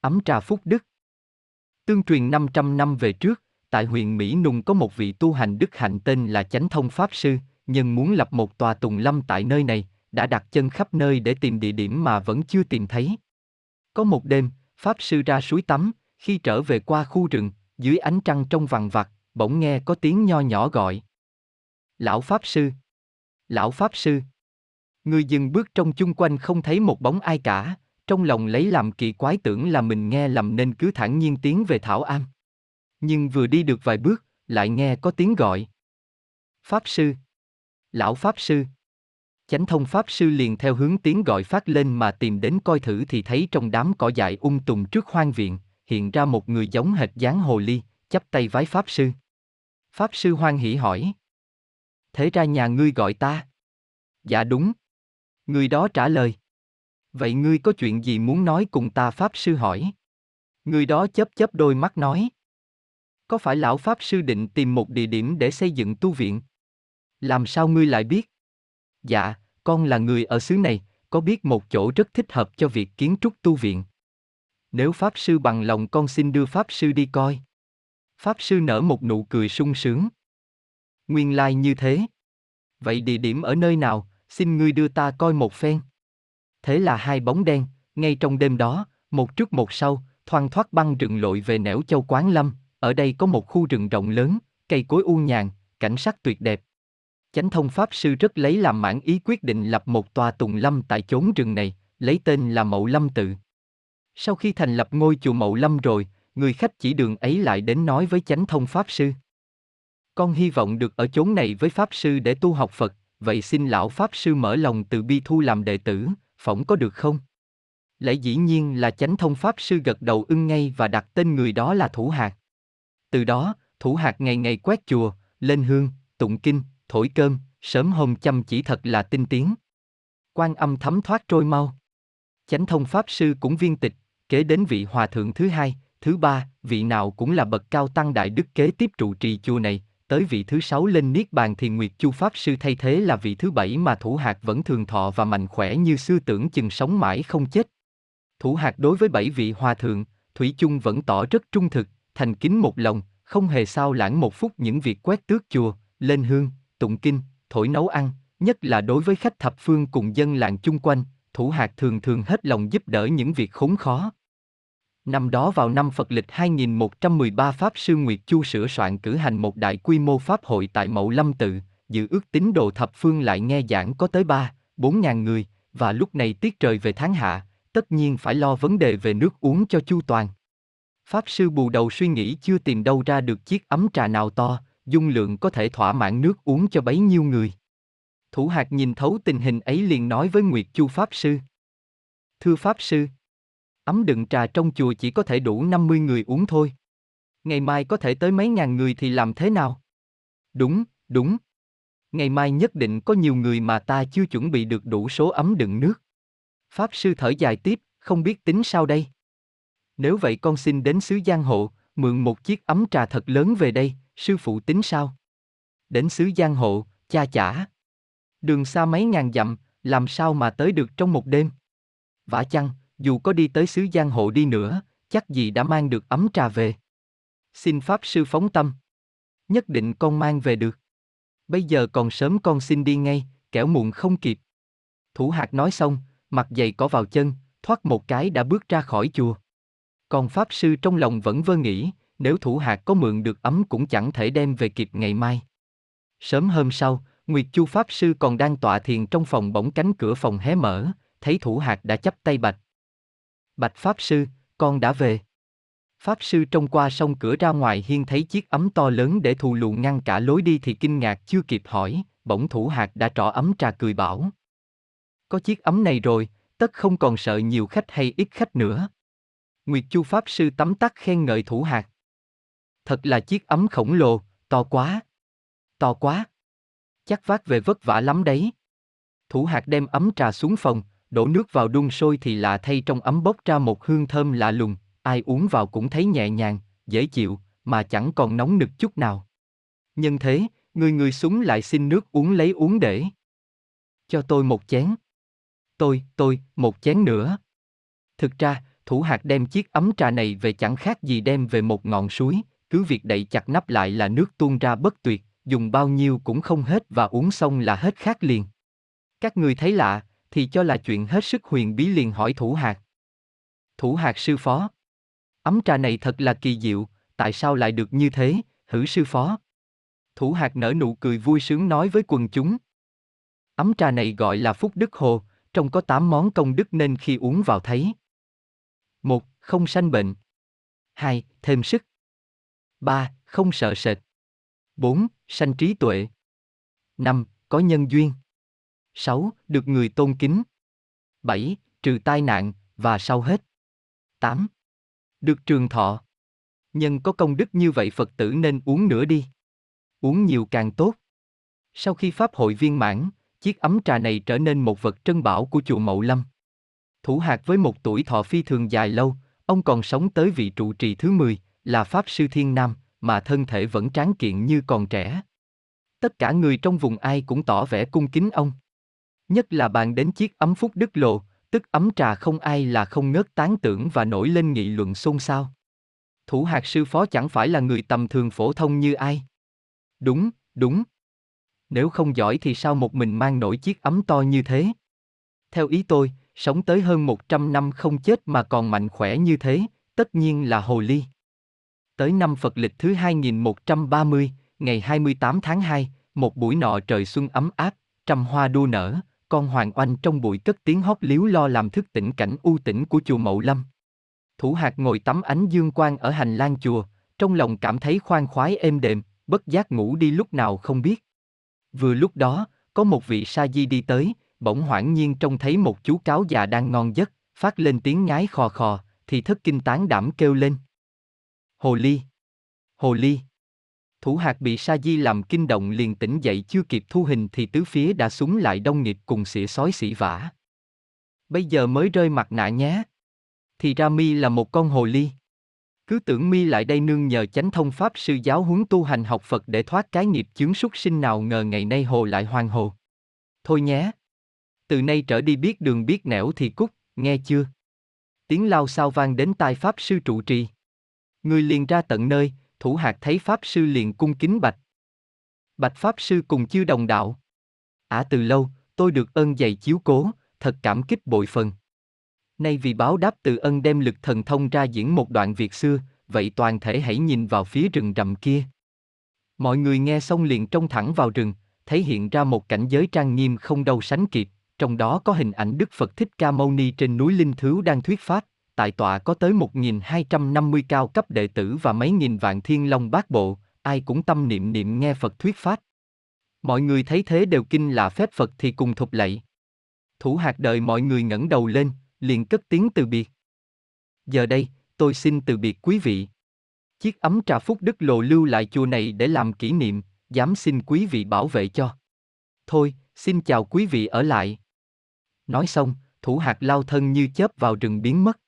Ấm trà phúc đức. Tương truyền 500 năm về trước, tại huyện Mỹ Nung có một vị tu hành đức hạnh tên là Chánh Thông Pháp Sư, nhân muốn lập một tòa tùng lâm tại nơi này, đã đặt chân khắp nơi để tìm địa điểm mà vẫn chưa tìm thấy. Có một đêm, Pháp Sư ra suối tắm, khi trở về qua khu rừng, dưới ánh trăng trong vằn vặt, bỗng nghe có tiếng nho nhỏ gọi. Lão Pháp Sư! Lão Pháp Sư! Người dừng bước trong chung quanh không thấy một bóng ai cả, trong lòng lấy làm kỳ quái tưởng là mình nghe lầm nên cứ thản nhiên tiến về Thảo Am. Nhưng vừa đi được vài bước, lại nghe có tiếng gọi. Pháp Sư! Lão Pháp Sư! Chánh thông Pháp Sư liền theo hướng tiếng gọi phát lên mà tìm đến coi thử thì thấy trong đám cỏ dại ung tùng trước hoang viện, hiện ra một người giống hệt dáng hồ ly, chắp tay vái Pháp Sư. Pháp Sư hoan hỉ hỏi. Thế ra nhà ngươi gọi ta? Dạ đúng. Người đó trả lời. Vậy ngươi có chuyện gì muốn nói cùng ta Pháp Sư hỏi? Người đó chớp chớp đôi mắt nói. Có phải lão Pháp Sư định tìm một địa điểm để xây dựng tu viện? Làm sao ngươi lại biết? Dạ, con là người ở xứ này, có biết một chỗ rất thích hợp cho việc kiến trúc tu viện. Nếu Pháp Sư bằng lòng con xin đưa Pháp Sư đi coi. Pháp Sư nở một nụ cười sung sướng. Nguyên lai like như thế. Vậy địa điểm ở nơi nào, xin ngươi đưa ta coi một phen. Thế là hai bóng đen, ngay trong đêm đó, một trước một sau, thoang thoát băng rừng lội về nẻo châu Quán Lâm, ở đây có một khu rừng rộng lớn, cây cối u nhàn, cảnh sắc tuyệt đẹp. Chánh thông Pháp Sư rất lấy làm mãn ý quyết định lập một tòa tùng lâm tại chốn rừng này, lấy tên là Mậu Lâm Tự. Sau khi thành lập ngôi chùa Mậu Lâm rồi, người khách chỉ đường ấy lại đến nói với chánh thông Pháp Sư. Con hy vọng được ở chốn này với Pháp Sư để tu học Phật, vậy xin lão Pháp Sư mở lòng từ bi thu làm đệ tử, phỏng có được không? Lẽ dĩ nhiên là chánh thông Pháp Sư gật đầu ưng ngay và đặt tên người đó là Thủ Hạt. Từ đó, Thủ Hạt ngày ngày quét chùa, lên hương, tụng kinh, thổi cơm, sớm hôm chăm chỉ thật là tinh tiến. Quan âm thấm thoát trôi mau. Chánh thông Pháp Sư cũng viên tịch, kế đến vị hòa thượng thứ hai, thứ ba, vị nào cũng là bậc cao tăng đại đức kế tiếp trụ trì chùa này, tới vị thứ sáu lên niết bàn thì Nguyệt Chu Pháp Sư thay thế là vị thứ bảy mà thủ hạt vẫn thường thọ và mạnh khỏe như xưa tưởng chừng sống mãi không chết. Thủ hạt đối với bảy vị hòa thượng, Thủy chung vẫn tỏ rất trung thực, thành kính một lòng, không hề sao lãng một phút những việc quét tước chùa, lên hương, tụng kinh, thổi nấu ăn, nhất là đối với khách thập phương cùng dân làng chung quanh, thủ hạt thường thường hết lòng giúp đỡ những việc khốn khó. Năm đó vào năm Phật lịch 2113 Pháp Sư Nguyệt Chu sửa soạn cử hành một đại quy mô Pháp hội tại Mậu Lâm Tự, dự ước tín đồ thập phương lại nghe giảng có tới 3, 4 ngàn người, và lúc này tiết trời về tháng hạ, tất nhiên phải lo vấn đề về nước uống cho chu toàn. Pháp Sư bù đầu suy nghĩ chưa tìm đâu ra được chiếc ấm trà nào to, dung lượng có thể thỏa mãn nước uống cho bấy nhiêu người. Thủ hạt nhìn thấu tình hình ấy liền nói với Nguyệt Chu Pháp Sư. Thưa Pháp Sư, ấm đựng trà trong chùa chỉ có thể đủ 50 người uống thôi. Ngày mai có thể tới mấy ngàn người thì làm thế nào? Đúng, đúng. Ngày mai nhất định có nhiều người mà ta chưa chuẩn bị được đủ số ấm đựng nước. Pháp sư thở dài tiếp, không biết tính sao đây. Nếu vậy con xin đến xứ Giang Hộ, mượn một chiếc ấm trà thật lớn về đây, sư phụ tính sao? Đến xứ Giang Hộ, cha chả. Đường xa mấy ngàn dặm, làm sao mà tới được trong một đêm? Vả chăng, dù có đi tới xứ Giang Hộ đi nữa, chắc gì đã mang được ấm trà về. Xin Pháp Sư phóng tâm. Nhất định con mang về được. Bây giờ còn sớm con xin đi ngay, kẻo muộn không kịp. Thủ hạt nói xong, mặt giày có vào chân, thoát một cái đã bước ra khỏi chùa. Còn Pháp Sư trong lòng vẫn vơ nghĩ, nếu thủ hạt có mượn được ấm cũng chẳng thể đem về kịp ngày mai. Sớm hôm sau, Nguyệt Chu Pháp Sư còn đang tọa thiền trong phòng bỗng cánh cửa phòng hé mở, thấy thủ hạt đã chấp tay bạch. Bạch Pháp Sư, con đã về. Pháp Sư trông qua sông cửa ra ngoài hiên thấy chiếc ấm to lớn để thù lù ngăn cả lối đi thì kinh ngạc chưa kịp hỏi, bỗng thủ hạt đã trỏ ấm trà cười bảo. Có chiếc ấm này rồi, tất không còn sợ nhiều khách hay ít khách nữa. Nguyệt Chu Pháp Sư tắm tắt khen ngợi thủ hạt. Thật là chiếc ấm khổng lồ, to quá. To quá. Chắc vác về vất vả lắm đấy. Thủ hạt đem ấm trà xuống phòng, đổ nước vào đun sôi thì lạ thay trong ấm bốc ra một hương thơm lạ lùng, ai uống vào cũng thấy nhẹ nhàng, dễ chịu, mà chẳng còn nóng nực chút nào. Nhân thế, người người súng lại xin nước uống lấy uống để. Cho tôi một chén. Tôi, tôi, một chén nữa. Thực ra, Thủ hạt đem chiếc ấm trà này về chẳng khác gì đem về một ngọn suối, cứ việc đậy chặt nắp lại là nước tuôn ra bất tuyệt, dùng bao nhiêu cũng không hết và uống xong là hết khát liền. Các người thấy lạ, thì cho là chuyện hết sức huyền bí liền hỏi thủ hạt. Thủ hạt sư phó. Ấm trà này thật là kỳ diệu, tại sao lại được như thế, hử sư phó. Thủ hạt nở nụ cười vui sướng nói với quần chúng. Ấm trà này gọi là phúc đức hồ, trong có 8 món công đức nên khi uống vào thấy. một Không sanh bệnh. 2. Thêm sức. 3. Không sợ sệt. 4. Sanh trí tuệ. 5. Có nhân duyên. 6. Được người tôn kính. 7. Trừ tai nạn, và sau hết. 8. Được trường thọ. Nhân có công đức như vậy Phật tử nên uống nữa đi. Uống nhiều càng tốt. Sau khi Pháp hội viên mãn, chiếc ấm trà này trở nên một vật trân bảo của chùa Mậu Lâm. Thủ hạt với một tuổi thọ phi thường dài lâu, ông còn sống tới vị trụ trì thứ 10, là Pháp Sư Thiên Nam, mà thân thể vẫn tráng kiện như còn trẻ. Tất cả người trong vùng ai cũng tỏ vẻ cung kính ông. Nhất là bàn đến chiếc ấm phúc đức lộ, tức ấm trà không ai là không ngớt tán tưởng và nổi lên nghị luận xôn xao. Thủ hạt sư phó chẳng phải là người tầm thường phổ thông như ai. Đúng, đúng. Nếu không giỏi thì sao một mình mang nổi chiếc ấm to như thế? Theo ý tôi, sống tới hơn 100 năm không chết mà còn mạnh khỏe như thế, tất nhiên là hồ ly. Tới năm Phật lịch thứ 2130, ngày 28 tháng 2, một buổi nọ trời xuân ấm áp, trăm hoa đua nở, con hoàng oanh trong bụi cất tiếng hót liếu lo làm thức tỉnh cảnh u tĩnh của chùa Mậu Lâm. Thủ hạt ngồi tắm ánh dương quang ở hành lang chùa, trong lòng cảm thấy khoan khoái êm đềm, bất giác ngủ đi lúc nào không biết. Vừa lúc đó, có một vị sa di đi tới, bỗng hoảng nhiên trông thấy một chú cáo già đang ngon giấc, phát lên tiếng ngái khò khò, thì thất kinh tán đảm kêu lên. Hồ ly! Hồ ly! Thủ hạt bị sa di làm kinh động liền tỉnh dậy chưa kịp thu hình thì tứ phía đã súng lại đông nghịt cùng xỉa sói xỉ vả. Bây giờ mới rơi mặt nạ nhé. Thì ra mi là một con hồ ly. Cứ tưởng mi lại đây nương nhờ chánh thông pháp sư giáo huấn tu hành học Phật để thoát cái nghiệp chướng súc sinh nào ngờ ngày nay hồ lại hoàng hồ. Thôi nhé. Từ nay trở đi biết đường biết nẻo thì cút, nghe chưa? Tiếng lao sao vang đến tai pháp sư trụ trì. Người liền ra tận nơi, thủ hạt thấy pháp sư liền cung kính bạch. Bạch pháp sư cùng chư đồng đạo. Ả à, từ lâu, tôi được ơn dày chiếu cố, thật cảm kích bội phần. Nay vì báo đáp từ ân đem lực thần thông ra diễn một đoạn việc xưa, vậy toàn thể hãy nhìn vào phía rừng rậm kia. Mọi người nghe xong liền trông thẳng vào rừng, thấy hiện ra một cảnh giới trang nghiêm không đâu sánh kịp, trong đó có hình ảnh Đức Phật Thích Ca Mâu Ni trên núi Linh Thứu đang thuyết pháp, tại tọa có tới 1.250 cao cấp đệ tử và mấy nghìn vạn thiên long bát bộ, ai cũng tâm niệm niệm nghe Phật thuyết pháp. Mọi người thấy thế đều kinh là phép Phật thì cùng thục lạy. Thủ hạt đợi mọi người ngẩng đầu lên, liền cất tiếng từ biệt. Giờ đây, tôi xin từ biệt quý vị. Chiếc ấm trà phúc đức lộ lưu lại chùa này để làm kỷ niệm, dám xin quý vị bảo vệ cho. Thôi, xin chào quý vị ở lại. Nói xong, thủ hạt lao thân như chớp vào rừng biến mất.